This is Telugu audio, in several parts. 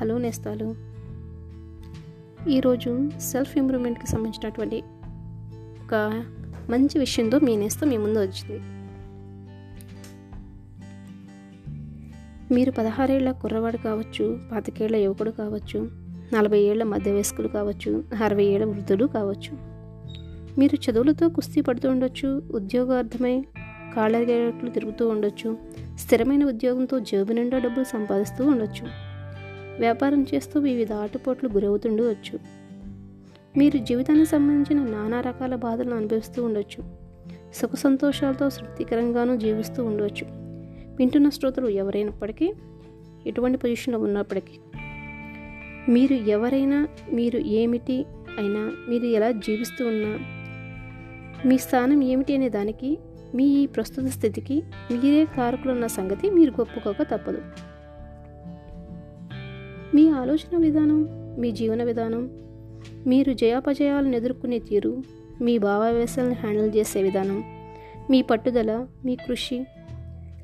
హలో నేస్తాలు. ఈరోజు సెల్ఫ్ ఇంప్రూవ్మెంట్కి సంబంధించినటువంటి ఒక మంచి విషయంతో మీ నేస్తం మీ ముందు వచ్చింది. మీరు పదహారేళ్ళ కుర్రవాడు కావచ్చు పాతికేళ్ళ యువకుడు కావచ్చు నలభై ఏళ్ళ మధ్య వయస్కులు కావచ్చు అరవై ఏళ్ళ వృద్ధులు కావచ్చు. మీరు చదువులతో కుస్తీ పడుతూ ఉండొచ్చు ఉద్యోగార్థమై కాళ్ళగేట్లు తిరుగుతూ ఉండొచ్చు స్థిరమైన ఉద్యోగంతో జేబు నిండా డబ్బులు సంపాదిస్తూ ఉండొచ్చు. వ్యాపారం చేస్తూ వివిధ ఆటుపోట్లు గురవుతుండవచ్చు మీరు జీవితానికి సంబంధించిన నానా రకాల బాధలను అనుభవిస్తూ ఉండొచ్చు. సుఖ సంతోషాలతో తృప్తికరంగానూ జీవిస్తూ ఉండవచ్చు వింటున్న శ్రోతలు ఎవరైనప్పటికీ ఎటువంటి పొజిషన్లో ఉన్నప్పటికీ మీరు ఎవరైనా మీరు ఏమిటి అయినా మీరు ఎలా జీవిస్తూ ఉన్నా మీ స్థానం ఏమిటి అనే దానికి మీ ఈ ప్రస్తుత స్థితికి మీరే కారకులున్న సంగతి మీరు ఒప్పుకోక తప్పదు. మీ ఆలోచన విధానం మీ జీవన విధానం. మీరు జయాపజయాలను ఎదుర్కొనే తీరు మీ భావావేశాలను హ్యాండిల్ చేసే విధానం. మీ పట్టుదల మీ కృషి.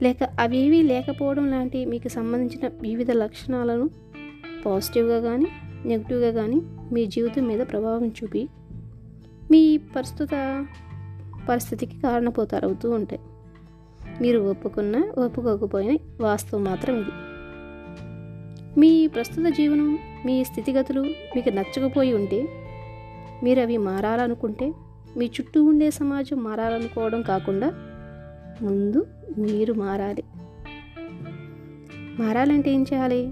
లేక అవేవీ లేకపోవడం లాంటి మీకు సంబంధించిన వివిధ లక్షణాలను పాజిటివ్గా కానీ నెగిటివ్గా కానీ మీ జీవితం మీద ప్రభావం చూపి మీ ప్రస్తుత పరిస్థితికి కారణపోతారవుతూ ఉంటాయి. మీరు ఒప్పుకున్నా ఒప్పుకోకపోయినా వాస్తవం మాత్రం ఇది. మీ ప్రస్తుత జీవనం మీ స్థితిగతులు మీకు నచ్చకపోయి ఉంటే మీరు అవి మారాలనుకుంటే మీ చుట్టూ ఉండే సమాజం మారాలనుకోవడం కాకుండా ముందు మీరు మారాలి. మారాలంటే ఏం చేయాలి?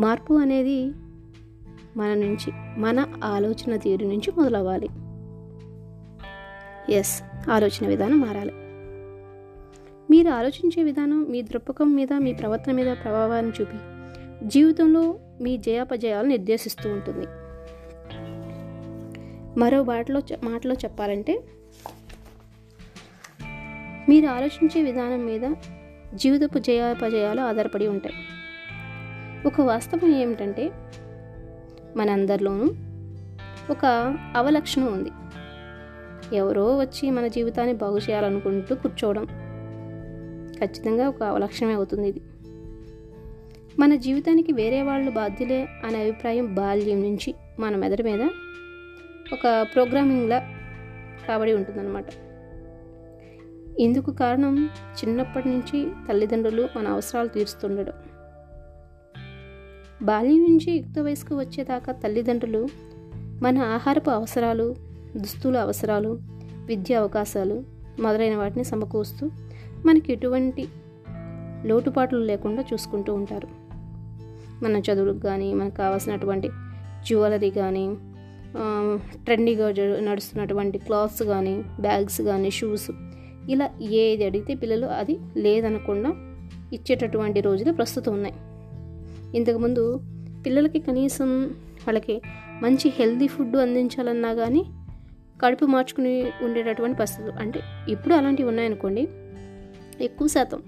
మార్పు అనేది మన నుంచి మన ఆలోచన తీరు నుంచి మొదలవ్వాలి. ఎస్ ఆలోచన విధానం మారాలి. మీరు ఆలోచించే విధానం మీ దృక్పథం మీద మీ ప్రవర్తన మీద ప్రభావాన్ని చూపి జీవితంలో మీ జయాపజయాలు నిర్దేశిస్తూ ఉంటుంది. మరో బాటలో మాటలో చెప్పాలంటే మీరు ఆలోచించే విధానం మీద జీవితపు జయాపజయాలు ఆధారపడి ఉంటాయి. ఒక వాస్తవం ఏమిటంటే మనందరిలోనూ ఒక అవలక్షణం ఉంది. ఎవరో వచ్చి మన జీవితాన్ని బాగు చేయాలనుకుంటూ కూర్చోవడం. ఖచ్చితంగా ఒక అవలక్షణమే అవుతుంది ఇది. మన జీవితానికి వేరే వాళ్ళు బాధ్యులే అనే అభిప్రాయం బాల్యం నుంచి మన మెదడు మీద ఒక ప్రోగ్రామింగ్లా కాబడి ఉంటుందన్నమాట. ఇందుకు కారణం చిన్నప్పటి నుంచి తల్లిదండ్రులు మన అవసరాలు తీరుస్తుండడం. బాల్యం నుంచి యుక్త వయసుకు వచ్చేదాకా తల్లిదండ్రులు మన ఆహారపు అవసరాలు దుస్తుల అవసరాలు విద్యా అవకాశాలు మొదలైన వాటిని సమకూరుస్తూ మనకి ఎటువంటి లోటుపాట్లు లేకుండా చూసుకుంటూ ఉంటారు. మన చదువులకు కానీ మనకు కావాల్సినటువంటి జ్యువెలరీ కానీ ట్రెండీగా నడుస్తున్నటువంటి క్లాత్స్ కానీ బ్యాగ్స్ కానీ షూస్ ఇలా ఏది అడిగితే పిల్లలు అది లేదనకుండా ఇచ్చేటటువంటి రోజులు ప్రస్తుతం ఉన్నాయి. ఇంతకుముందు పిల్లలకి కనీసం వాళ్ళకి మంచి హెల్తీ ఫుడ్ అందించాలన్నా కానీ కడుపు మార్చుకుని ఉండేటటువంటి పరిస్థితులు. అంటే ఇప్పుడు అలాంటివి ఉన్నాయనుకోండి ఎక్కువ శాతం.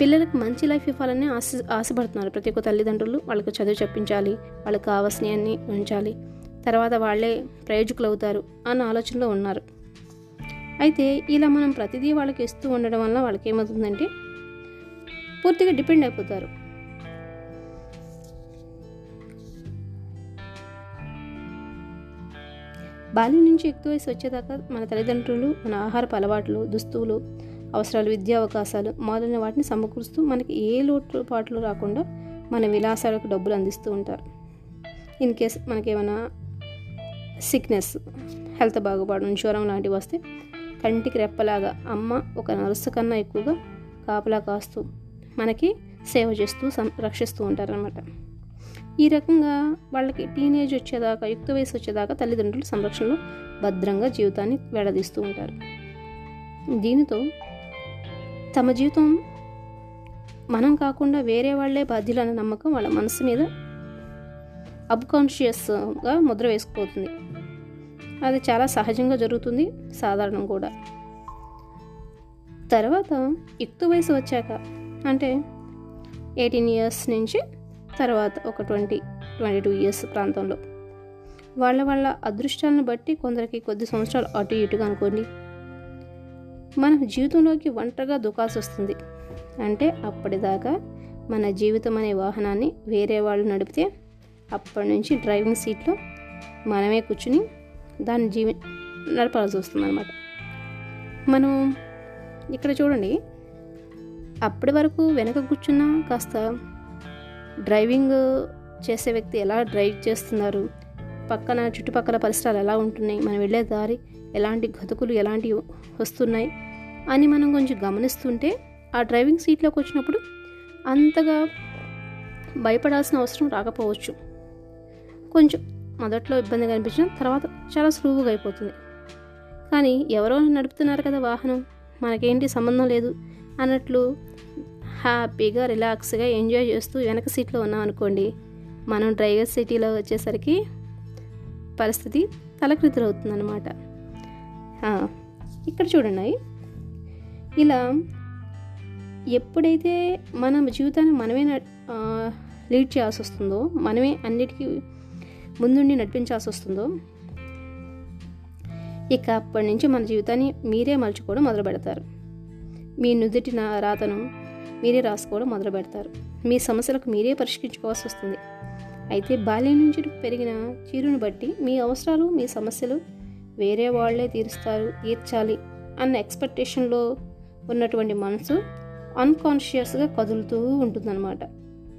పిల్లలకు మంచి లైఫ్ ఇవ్వాలని ఆశ ఆశపడుతున్నారు. ప్రతి ఒక్క తల్లిదండ్రులు వాళ్ళకి చదువు చెప్పించాలి వాళ్ళకి కావాల్సినవన్నీ ఉంచాలి. తర్వాత వాళ్ళే ప్రయోజకులు అవుతారు అన్న ఆలోచనలో ఉన్నారు. అయితే ఇలా మనం ప్రతిదీ వాళ్ళకి ఇస్తూ ఉండడం వల్ల వాళ్ళకి ఏమవుతుందంటే పూర్తిగా డిపెండ్ అయిపోతారు. బాల్యం నుంచి ఎక్కువ వయసు వచ్చేదాకా మన తల్లిదండ్రులు మన ఆహారపు అలవాట్లు దుస్తువులు అవసరాలు విద్యా అవకాశాలు మొదలైన వాటిని సమకూరుస్తూ మనకి ఏ లోటుపాట్లు రాకుండా మన విలాసాలకు డబ్బులు అందిస్తూ ఉంటారు. ఇన్ కేస్ మనకేమైనా సిక్నెస్ హెల్త్ బాగుపడడం జ్వరం లాంటివి వస్తే కంటికి రెప్పలాగా అమ్మ ఒక నర్సు కన్నా ఎక్కువగా కాపలా కాస్తూ మనకి సేవ చేస్తూ సం రక్షిస్తూ ఉంటారనమాట ఈ రకంగా వాళ్ళకి టీనేజ్ వచ్చేదాకా యుక్త వయసు వచ్చేదాకా తల్లిదండ్రులు సంరక్షణలో భద్రంగా జీవితాన్ని వెడదీస్తూ ఉంటారు. దీనితో తమ జీవితం మనం కాకుండా వేరే వాళ్ళే బాధ్యులన్న నమ్మకం వాళ్ళ మనసు మీద అబ్కాన్షియస్గా ముద్ర వేసుకుపోతుంది. అది చాలా సహజంగా జరుగుతుంది సాధారణం కూడా. తర్వాత యుక్త వయసు వచ్చాక అంటే ఎయిటీన్ ఇయర్స్ నుంచి తర్వాత ఒక ట్వంటీ ట్వంటీ టూ ఇయర్స్ ప్రాంతంలో. వాళ్ళ వాళ్ళ అదృష్టాలను బట్టి కొందరికి కొద్ది సంవత్సరాలు అటు ఇటుగా అనుకోండి. మనం జీవితంలోకి ఒంటరిగా దూకాల్సి వస్తుంది. అంటే అప్పటిదాకా మన జీవితం అనే వాహనాన్ని వేరే వాళ్ళు నడిపితే అప్పటి నుంచి డ్రైవింగ్ సీట్లో మనమే కూర్చుని దాన్ని జీవి నడపాల్సి వస్తుంది అనమాట మనం ఇక్కడ చూడండి. అప్పటి వరకు వెనక కూర్చున్నా కాస్త డ్రైవింగ్ చేసే వ్యక్తి ఎలా డ్రైవ్ చేస్తున్నారు? పక్కన చుట్టుపక్కల పరిసరాలు ఎలా ఉంటున్నాయి? మనం వెళ్ళే దారి ఎలాంటి గతుకులు ఎలాంటివి వస్తున్నాయి? అని మనం కొంచెం గమనిస్తుంటే ఆ డ్రైవింగ్ సీట్లోకి వచ్చినప్పుడు అంతగా భయపడాల్సిన అవసరం రాకపోవచ్చు. కొంచెం మొదట్లో ఇబ్బందిగా అనిపించిన తర్వాత చాలా సులువుగా అయిపోతుంది. కానీ ఎవరో నడుపుతున్నారు కదా వాహనం మనకేంటి సంబంధం లేదు అన్నట్లు హ్యాపీగా రిలాక్స్గా ఎంజాయ్ చేస్తూ వెనక సీట్లో ఉన్నాం అనుకోండి. మనం డ్రైవర్ సిటీలో వచ్చేసరికి పరిస్థితి తలకృతులవుతుంది అనమాట ఇక్కడ చూడండి. ఇలా ఎప్పుడైతే మన జీవితాన్ని మనమే లీడ్ చేయాల్సి వస్తుందో మనమే అన్నిటికీ ముందుండి నడిపించాల్సి వస్తుందో ఇక అప్పటి నుంచి మన జీవితాన్ని మీరే మలుచుకోవడం మొదలు పెడతారు మీ నుదుటిన రాతను మీరే రాసుకోవడం మొదలు పెడతారు మీ సమస్యలకు మీరే పరిష్కరించుకోవాల్సి వస్తుంది. అయితే బాల్యం నుంచి పెరిగిన చీరును బట్టి మీ అవసరాలు మీ సమస్యలు వేరే వాళ్ళే తీరుస్తారు తీర్చాలి అన్న ఎక్స్పెక్టేషన్లో ఉన్నటువంటి మనసు అన్కాన్షియస్గా కదులుతూ ఉంటుందన్నమాట.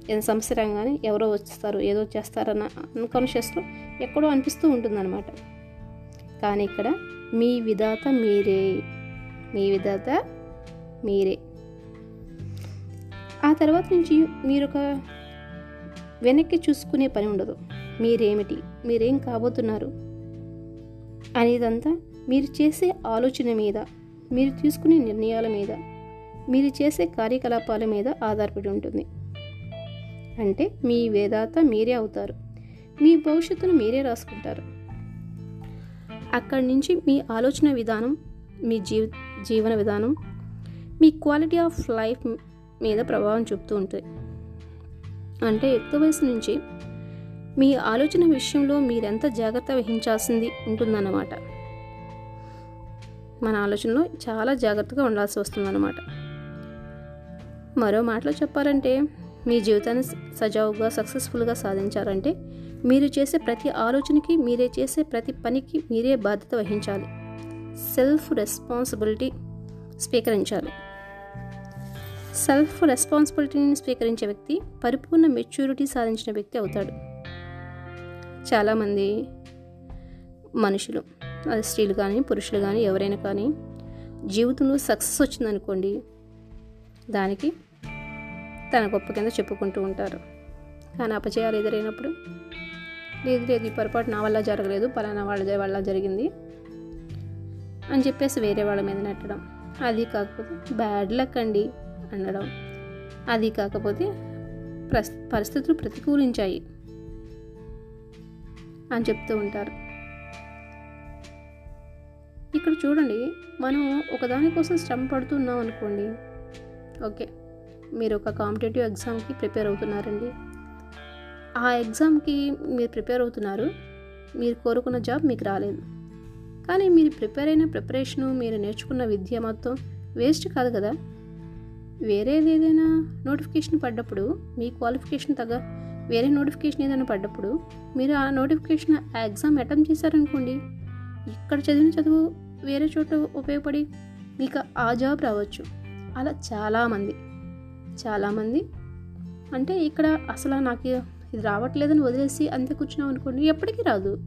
ఏదైనా సమస్య రాగానే ఎవరో వస్తారు ఏదో చేస్తారన్న అన్కాన్షియస్లో ఎక్కడో అనిపిస్తూ ఉంటుందన్నమాట. కానీ ఇక్కడ మీ విధాత మీరే. మీ విధాత మీరే. ఆ తర్వాత నుంచి మీరు ఒక వెనక్కి చూసుకునే పని ఉండదు. మీరేమిటి? మీరేం కాబోతున్నారు? అనేదంతా మీరు చేసే ఆలోచన మీద మీరు తీసుకునే నిర్ణయాల మీద మీరు చేసే కార్యకలాపాల మీద ఆధారపడి ఉంటుంది. అంటే మీ వేదాత మీరే అవుతారు. మీ భవిష్యత్తును మీరే రాసుకుంటారు. అక్కడి నుంచి మీ ఆలోచన విధానం మీ జీవ జీవన విధానం మీ క్వాలిటీ ఆఫ్ లైఫ్ మీద ప్రభావం చూపుతూ ఉంటుంది. అంటే యుక్త వయసు నుంచి మీ ఆలోచన విషయంలో మీరెంత జాగ్రత్త వహించాల్సింది ఉంటుందన్నమాట. మన ఆలోచనలో చాలా జాగ్రత్తగా ఉండాల్సి వస్తుందన్నమాట. మరో మాటలో చెప్పాలంటే మీ జీవితాన్ని సజావుగా సక్సెస్ఫుల్గా సాధించాలంటే మీరు చేసే ప్రతి ఆలోచనకి మీరే చేసే ప్రతి పనికి మీరే బాధ్యత వహించాలి. సెల్ఫ్ రెస్పాన్సిబిలిటీ స్వీకరించాలి. సెల్ఫ్ రెస్పాన్సిబిలిటీని స్వీకరించే వ్యక్తి పరిపూర్ణ మెచ్యూరిటీ సాధించిన వ్యక్తి అవుతాడు. చాలామంది మనుషులు అది స్త్రీలు కానీ పురుషులు కానీ ఎవరైనా కానీ జీవితంలో సక్సెస్ వచ్చిందనుకోండి దానికి తన గొప్ప కింద చెప్పుకుంటూ ఉంటారు. కానీ అపజయాలు ఎదురైనప్పుడు లేదు లేదు ఈ పొరపాటు నా వల్ల జరగలేదు పలానా వాళ్ళ వల్ల జరిగింది అని చెప్పేసి వేరే వాళ్ళ మీద నెట్టడం. అది కాకపోతే బ్యాడ్ లక్ అండి. అనడం. అది కాకపోతే ప్రస్ పరిస్థితులు ప్రతికూలించాయి అని చెప్తూ ఉంటారు. ఇక్కడ చూడండి మనం ఒకదానికోసం శ్రమ పడుతున్నాం అనుకోండి. ఓకే మీరు ఒక కాంపిటేటివ్ ఎగ్జామ్కి ప్రిపేర్ అవుతున్నారండి. ఆ ఎగ్జామ్కి మీరు ప్రిపేర్ అవుతున్నారు. మీరు కోరుకున్న జాబ్ మీకు రాలేదు. కానీ మీరు ప్రిపేర్ అయిన ప్రిపరేషను మీరు నేర్చుకున్న విద్య మొత్తం వేస్ట్ కాదు కదా. వేరేది ఏదైనా నోటిఫికేషన్ పడ్డప్పుడు మీ క్వాలిఫికేషన్ తగ్గ వేరే నోటిఫికేషన్ ఏదైనా పడ్డప్పుడు మీరు ఆ నోటిఫికేషన్ ఎగ్జామ్ అటెంప్ట్ చేశారనుకోండి ఇక్కడ చదివిన చదువు వేరే చోట ఉపయోగపడి మీకు ఆ జాబ్ రావచ్చు. అలా చాలామంది చాలామంది అంటే ఇక్కడ అసలు నాకు ఇది రావట్లేదని వదిలేసి అంతే కూర్చున్నాం అనుకోండి ఎప్పటికీ రాదు.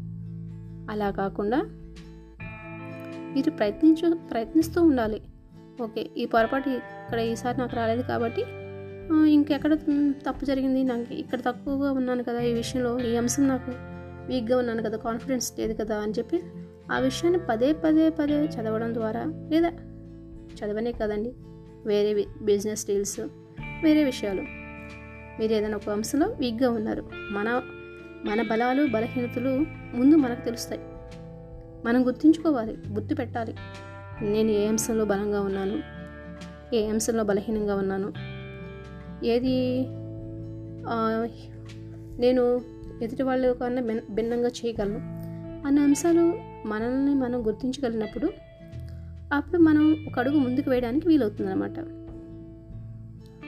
అలా కాకుండా మీరు ప్రయత్నించు ప్రయత్నిస్తూ ఉండాలి. ఓకే ఈ పొరపాటు ఇక్కడ ఈసారి నాకు రాలేదు కాబట్టి ఇంకెక్కడ తప్పు జరిగింది? నాకు ఇక్కడ తక్కువగా ఉన్నాను కదా ఈ విషయంలో. ఈ అంశం నాకు వీక్గా ఉన్నాను కదా కాన్ఫిడెన్స్ లేదు కదా అని చెప్పి ఆ విషయాన్ని పదే పదే పదే చదవడం ద్వారా లేదా చదవనే కదండి వేరే బిజినెస్ డీల్స్ వేరే విషయాలు. మీరు ఏదైనా ఒక అంశంలో వీక్గా ఉన్నారు మన మన బలాలు బలహీనతలు ముందు మనకు తెలుస్తాయి. మనం గుర్తుంచుకోవాలి గుర్తు పెట్టాలి నేను ఏ అంశంలో బలంగా ఉన్నాను ఏ అంశంలో బలహీనంగా ఉన్నాను? ఏది నేను ఎదుటి వాళ్ళ కన్నా భిన్నంగా చేయగలను? అన్న అంశాలు మనల్ని మనం గుర్తించగలిగినప్పుడు అప్పుడు మనం ఒక అడుగు ముందుకు వేయడానికి వీలవుతుంది అనమాట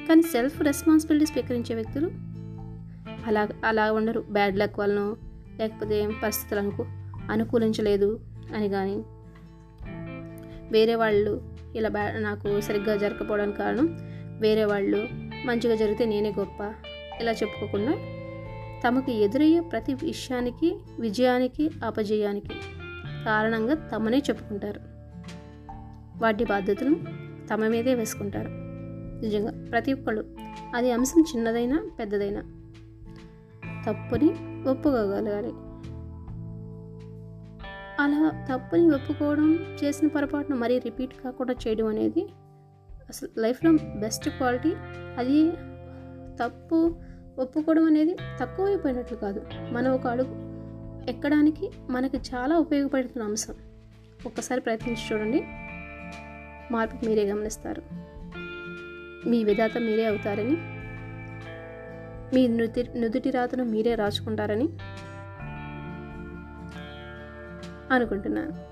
కానీ సెల్ఫ్ రెస్పాన్సిబిలిటీ స్వీకరించే వ్యక్తులు అలా అలా ఉండరు. బ్యాడ్ లక్ వలన లేకపోతే పరిస్థితులు అనుకూ అనుకూలించలేదు అని కానీ వేరే వాళ్ళు ఇలా బ్యా నాకు సరిగ్గా జరగకపోవడానికి కారణం వేరే వాళ్ళు. మంచిగా జరిగితే నేనే గొప్ప. ఇలా చెప్పుకోకుండా తమకు ఎదురయ్యే ప్రతి విషయానికి విజయానికి అపజయానికి కారణంగా తమనే చెప్పుకుంటారు. వాటి బాధ్యతను తమ మీదే వేసుకుంటారు. నిజంగా ప్రతి ఒక్కళ్ళు అది అంశం చిన్నదైనా పెద్దదైనా తప్పుని ఒప్పుకోగలగాలి. అలా తప్పుని ఒప్పుకోవడం చేసిన పొరపాటును మరీ రిపీట్ కాకుండా చేయడం అనేది అసలు లైఫ్లో బెస్ట్ క్వాలిటీ. అది తప్పు ఒప్పుకోవడం అనేది తక్కువైపోయినట్లు కాదు. మనం ఒక అడుగు ఎక్కడానికి మనకి చాలా ఉపయోగపడుతున్న అంశం. ఒక్కసారి ప్రయత్నించి చూడండి. మార్పు మీరే గమనిస్తారు. మీ విధాత మీరే అవుతారని మీ నుది నుదుటి రాతను మీరే రాసుకుంటారని అనుకుంటున్నాను.